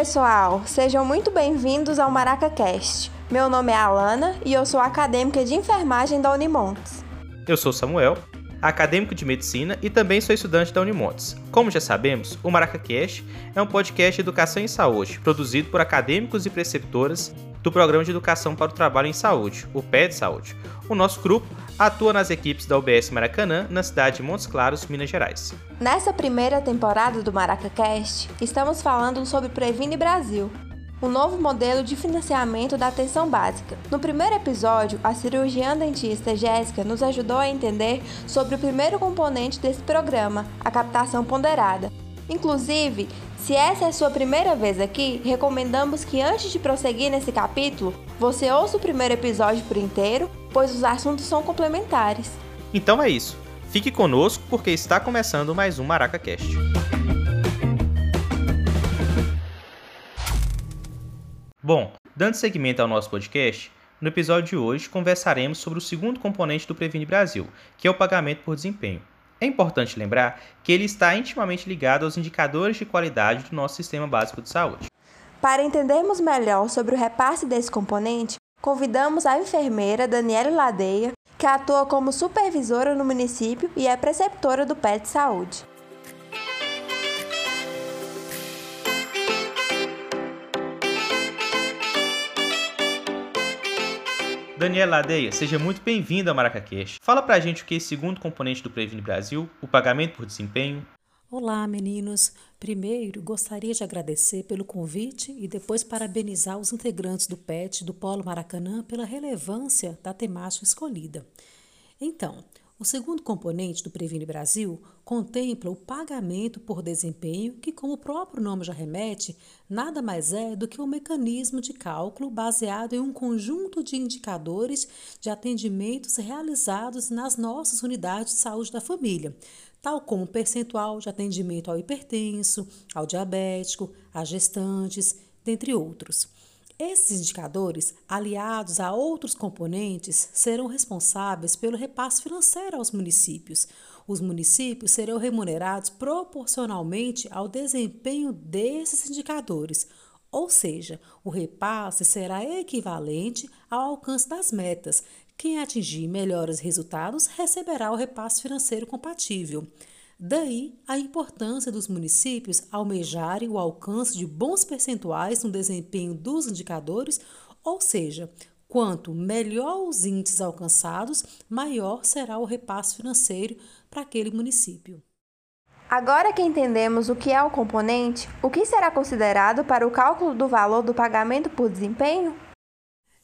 pessoal! Sejam muito bem-vindos ao MaracaCast. Meu nome é Alana e eu sou acadêmica de enfermagem da Unimontes. Eu sou Samuel, acadêmico de medicina e também sou estudante da Unimontes. Como já sabemos, o MaracaCast é um podcast de educação em saúde, produzido por acadêmicos e preceptoras do Programa de Educação para o Trabalho em Saúde, o PED Saúde. O nosso grupo atua nas equipes da UBS Maracanã, na cidade de Montes Claros, Minas Gerais. Nessa primeira temporada do MaracaCast, estamos falando sobre Previne Brasil, um novo modelo de financiamento da atenção básica. No primeiro episódio, a cirurgiã dentista Jéssica nos ajudou a entender sobre o primeiro componente desse programa, a captação ponderada. Inclusive, se essa é a sua primeira vez aqui, recomendamos que antes de prosseguir nesse capítulo, você ouça o primeiro episódio por inteiro, pois os assuntos são complementares. Então é isso. Fique conosco porque está começando mais um MaracaCast. Bom, dando seguimento ao nosso podcast, no episódio de hoje conversaremos sobre o segundo componente do Previne Brasil, que é o pagamento por desempenho. É importante lembrar que ele está intimamente ligado aos indicadores de qualidade do nosso sistema básico de saúde. Para entendermos melhor sobre o repasse desse componente, convidamos a enfermeira Daniela Ladeia, que atua como supervisora no município e é preceptora do PET Saúde. Daniela Ladeia, seja muito bem-vindo ao MaracaCast. Fala pra gente o que é esse segundo componente do Previne Brasil, o pagamento por desempenho. Olá, meninos. Primeiro, gostaria de agradecer pelo convite e depois parabenizar os integrantes do PET do Polo Maracanã pela relevância da temática escolhida. Então, o segundo componente do Previne Brasil contempla o pagamento por desempenho, que, como o próprio nome já remete, nada mais é do que um mecanismo de cálculo baseado em um conjunto de indicadores de atendimentos realizados nas nossas unidades de saúde da família, tal como o percentual de atendimento ao hipertenso, ao diabético, às gestantes, dentre outros. Esses indicadores, aliados a outros componentes, serão responsáveis pelo repasse financeiro aos municípios. Os municípios serão remunerados proporcionalmente ao desempenho desses indicadores, ou seja, o repasse será equivalente ao alcance das metas. Quem atingir melhores resultados receberá o repasse financeiro compatível. Daí a importância dos municípios almejarem o alcance de bons percentuais no desempenho dos indicadores, ou seja, quanto melhor os índices alcançados, maior será o repasse financeiro para aquele município. Agora que entendemos o que é o componente, o que será considerado para o cálculo do valor do pagamento por desempenho?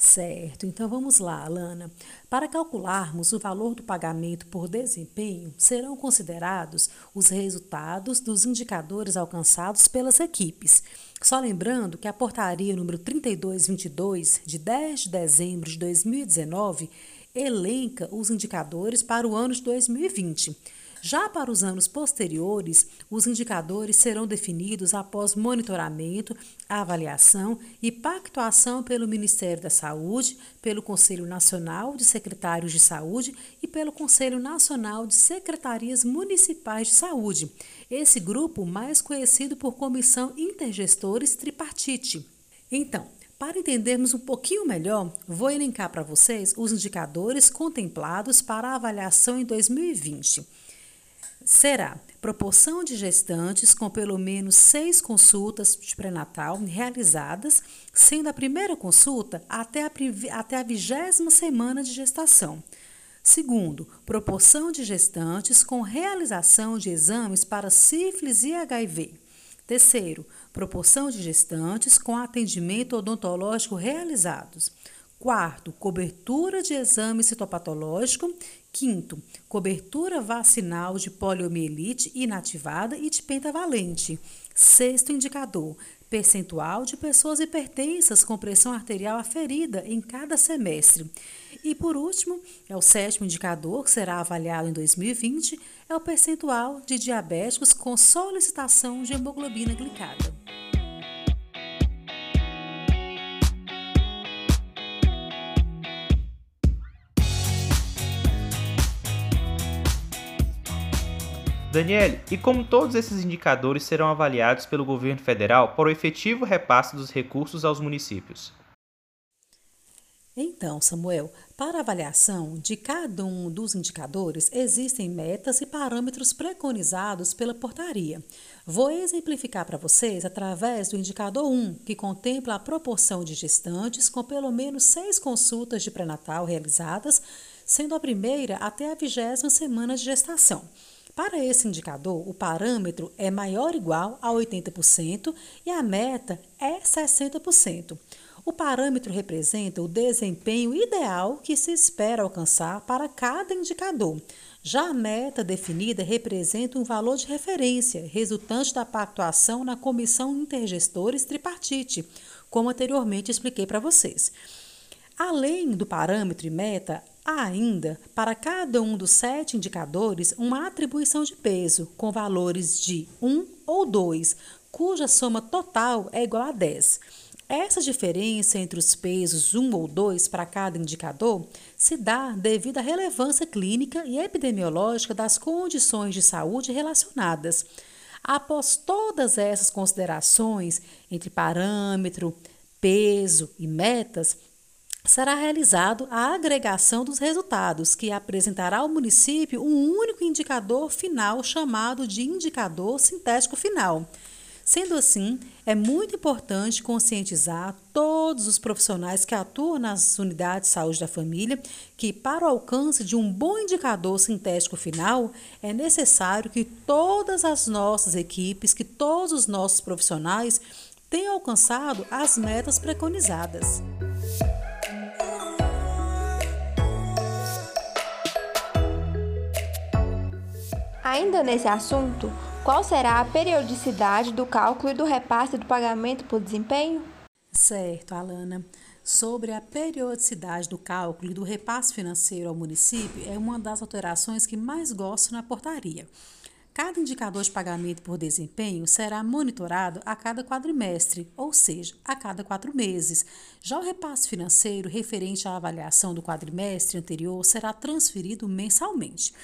Certo, então vamos lá, Alana. Para calcularmos o valor do pagamento por desempenho, serão considerados os resultados dos indicadores alcançados pelas equipes. Só lembrando que a portaria número 3222, de 10 de dezembro de 2019, elenca os indicadores para o ano de 2020. Já para os anos posteriores, os indicadores serão definidos após monitoramento, avaliação e pactuação pelo Ministério da Saúde, pelo Conselho Nacional de Secretários de Saúde e pelo Conselho Nacional de Secretarias Municipais de Saúde. Esse grupo mais conhecido por Comissão Intergestores Tripartite. Então, para entendermos um pouquinho melhor, vou elencar para vocês os indicadores contemplados para a avaliação em 2020 será proporção de gestantes com pelo menos seis consultas de pré-natal realizadas, sendo a primeira consulta até a, até a vigésima semana de gestação. Segundo, proporção de gestantes com realização de exames para sífilis e HIV. Terceiro, proporção de gestantes com atendimento odontológico realizados. Quarto, cobertura de exame citopatológico. Quinto, cobertura vacinal de poliomielite inativada e de pentavalente. Sexto indicador, percentual de pessoas hipertensas com pressão arterial aferida em cada semestre. E por último, é o sétimo indicador que será avaliado em 2020, é o percentual de diabéticos com solicitação de hemoglobina glicada. Daniele, e como todos esses indicadores serão avaliados pelo governo federal para o efetivo repasse dos recursos aos municípios? Então, Samuel, para a avaliação de cada um dos indicadores, existem metas e parâmetros preconizados pela portaria. Vou exemplificar para vocês através do indicador 1, que contempla a proporção de gestantes com pelo menos seis consultas de pré-natal realizadas, sendo a primeira até a vigésima semana de gestação. Para esse indicador, o parâmetro é maior ou igual a 80% e a meta é 60%. O parâmetro representa o desempenho ideal que se espera alcançar para cada indicador. Já a meta definida representa um valor de referência resultante da pactuação na Comissão Intergestores Tripartite, como anteriormente expliquei para vocês. Além do parâmetro e meta, há ainda, para cada um dos sete indicadores, uma atribuição de peso com valores de 1 ou 2, cuja soma total é igual a 10. Essa diferença entre os pesos 1 ou 2 para cada indicador se dá devido à relevância clínica e epidemiológica das condições de saúde relacionadas. Após todas essas considerações entre parâmetro, peso e metas, será realizado a agregação dos resultados, que apresentará ao município um único indicador final chamado de indicador sintético final. Sendo assim, é muito importante conscientizar todos os profissionais que atuam nas unidades de saúde da família que, para o alcance de um bom indicador sintético final, é necessário que todas as nossas equipes, que todos os nossos profissionais tenham alcançado as metas preconizadas. Ainda nesse assunto, qual será a periodicidade do cálculo e do repasse do pagamento por desempenho? Certo, Alana. Sobre a periodicidade do cálculo e do repasse financeiro ao município, é uma das alterações que mais gosto na portaria. Cada indicador de pagamento por desempenho será monitorado a cada quadrimestre, ou seja, a cada quatro meses. Já o repasse financeiro referente à avaliação do quadrimestre anterior será transferido mensalmente.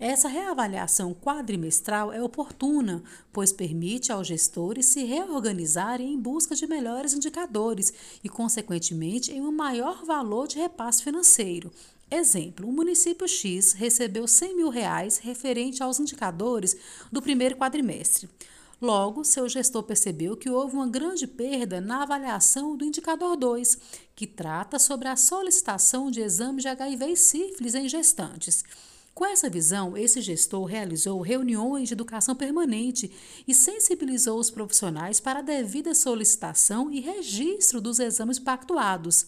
Essa reavaliação quadrimestral é oportuna, pois permite aos gestores se reorganizarem em busca de melhores indicadores e, consequentemente, em um maior valor de repasse financeiro. Exemplo: o município X recebeu 100 mil reais referente aos indicadores do primeiro quadrimestre. Logo, seu gestor percebeu que houve uma grande perda na avaliação do indicador 2, que trata sobre a solicitação de exame de HIV e sífilis em gestantes. Com essa visão, esse gestor realizou reuniões de educação permanente e sensibilizou os profissionais para a devida solicitação e registro dos exames pactuados.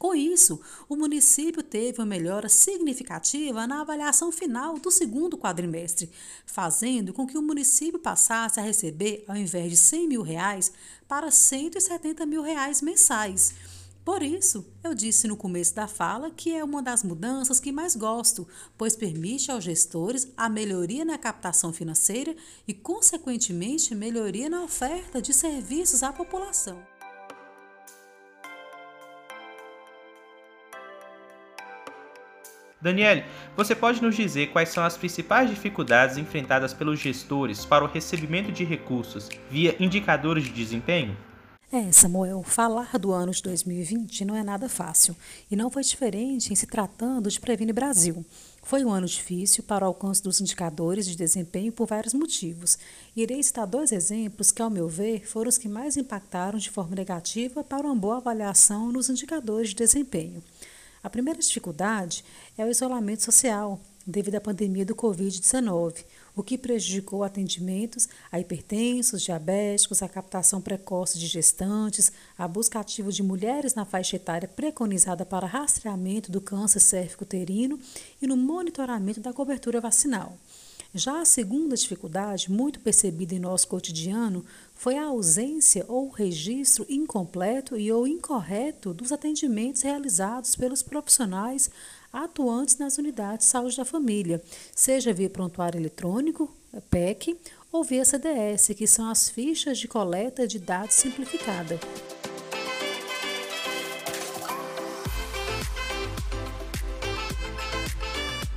Com isso, o município teve uma melhora significativa na avaliação final do segundo quadrimestre, fazendo com que o município passasse a receber, ao invés de 100 mil reais, para 170 mil reais mensais. Por isso, eu disse no começo da fala que é uma das mudanças que mais gosto, pois permite aos gestores a melhoria na captação financeira e, consequentemente, melhoria na oferta de serviços à população. Daniele, você pode nos dizer quais são as principais dificuldades enfrentadas pelos gestores para o recebimento de recursos via indicadores de desempenho? É, Samuel, falar do ano de 2020 não é nada fácil e não foi diferente em se tratando de Previne Brasil. Foi um ano difícil para o alcance dos indicadores de desempenho por vários motivos. Irei citar dois exemplos que, ao meu ver, foram os que mais impactaram de forma negativa para uma boa avaliação nos indicadores de desempenho. A primeira dificuldade é o isolamento social, devido à pandemia do Covid-19, o que prejudicou atendimentos a hipertensos, diabéticos, a captação precoce de gestantes, a busca ativa de mulheres na faixa etária preconizada para rastreamento do câncer cérvico-uterino e no monitoramento da cobertura vacinal. Já a segunda dificuldade, muito percebida em nosso cotidiano, foi a ausência ou registro incompleto e ou incorreto dos atendimentos realizados pelos profissionais atuantes nas unidades de saúde da família, seja via prontuário eletrônico, PEC, ou via CDS, que são as fichas de coleta de dados simplificada.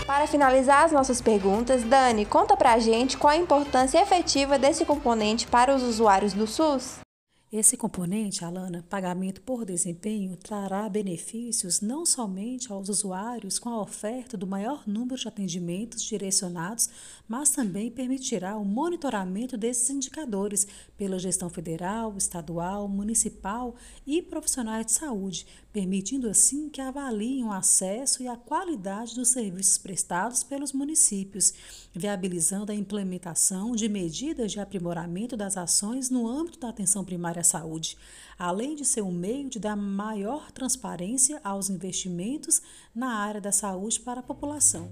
Para finalizar as nossas perguntas, Dani, conta pra gente qual a importância efetiva desse componente para os usuários do SUS. Esse componente, Alana, pagamento por desempenho, trará benefícios não somente aos usuários com a oferta do maior número de atendimentos direcionados, mas também permitirá o monitoramento desses indicadores pela gestão federal, estadual, municipal e profissionais de saúde, permitindo assim que avaliem o acesso e a qualidade dos serviços prestados pelos municípios, viabilizando a implementação de medidas de aprimoramento das ações no âmbito da atenção primária à saúde, além de ser um meio de dar maior transparência aos investimentos na área da saúde para a população.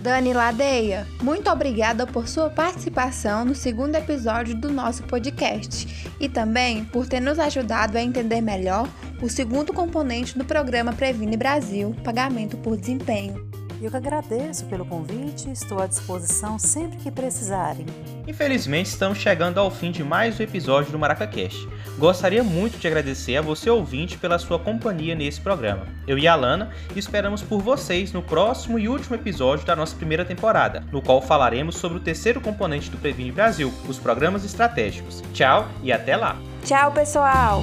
Dani Ladeia, muito obrigada por sua participação no segundo episódio do nosso podcast e também por ter nos ajudado a entender melhor o segundo componente do programa Previne Brasil Pagamento por Desempenho. Eu que agradeço pelo convite, estou à disposição sempre que precisarem. Infelizmente, estamos chegando ao fim de mais um episódio do MaracaCast. Gostaria muito de agradecer a você ouvinte pela sua companhia nesse programa. Eu e a Lana esperamos por vocês no próximo e último episódio da nossa primeira temporada, no qual falaremos sobre o terceiro componente do Previne Brasil, os programas estratégicos. Tchau e até lá! Tchau, pessoal!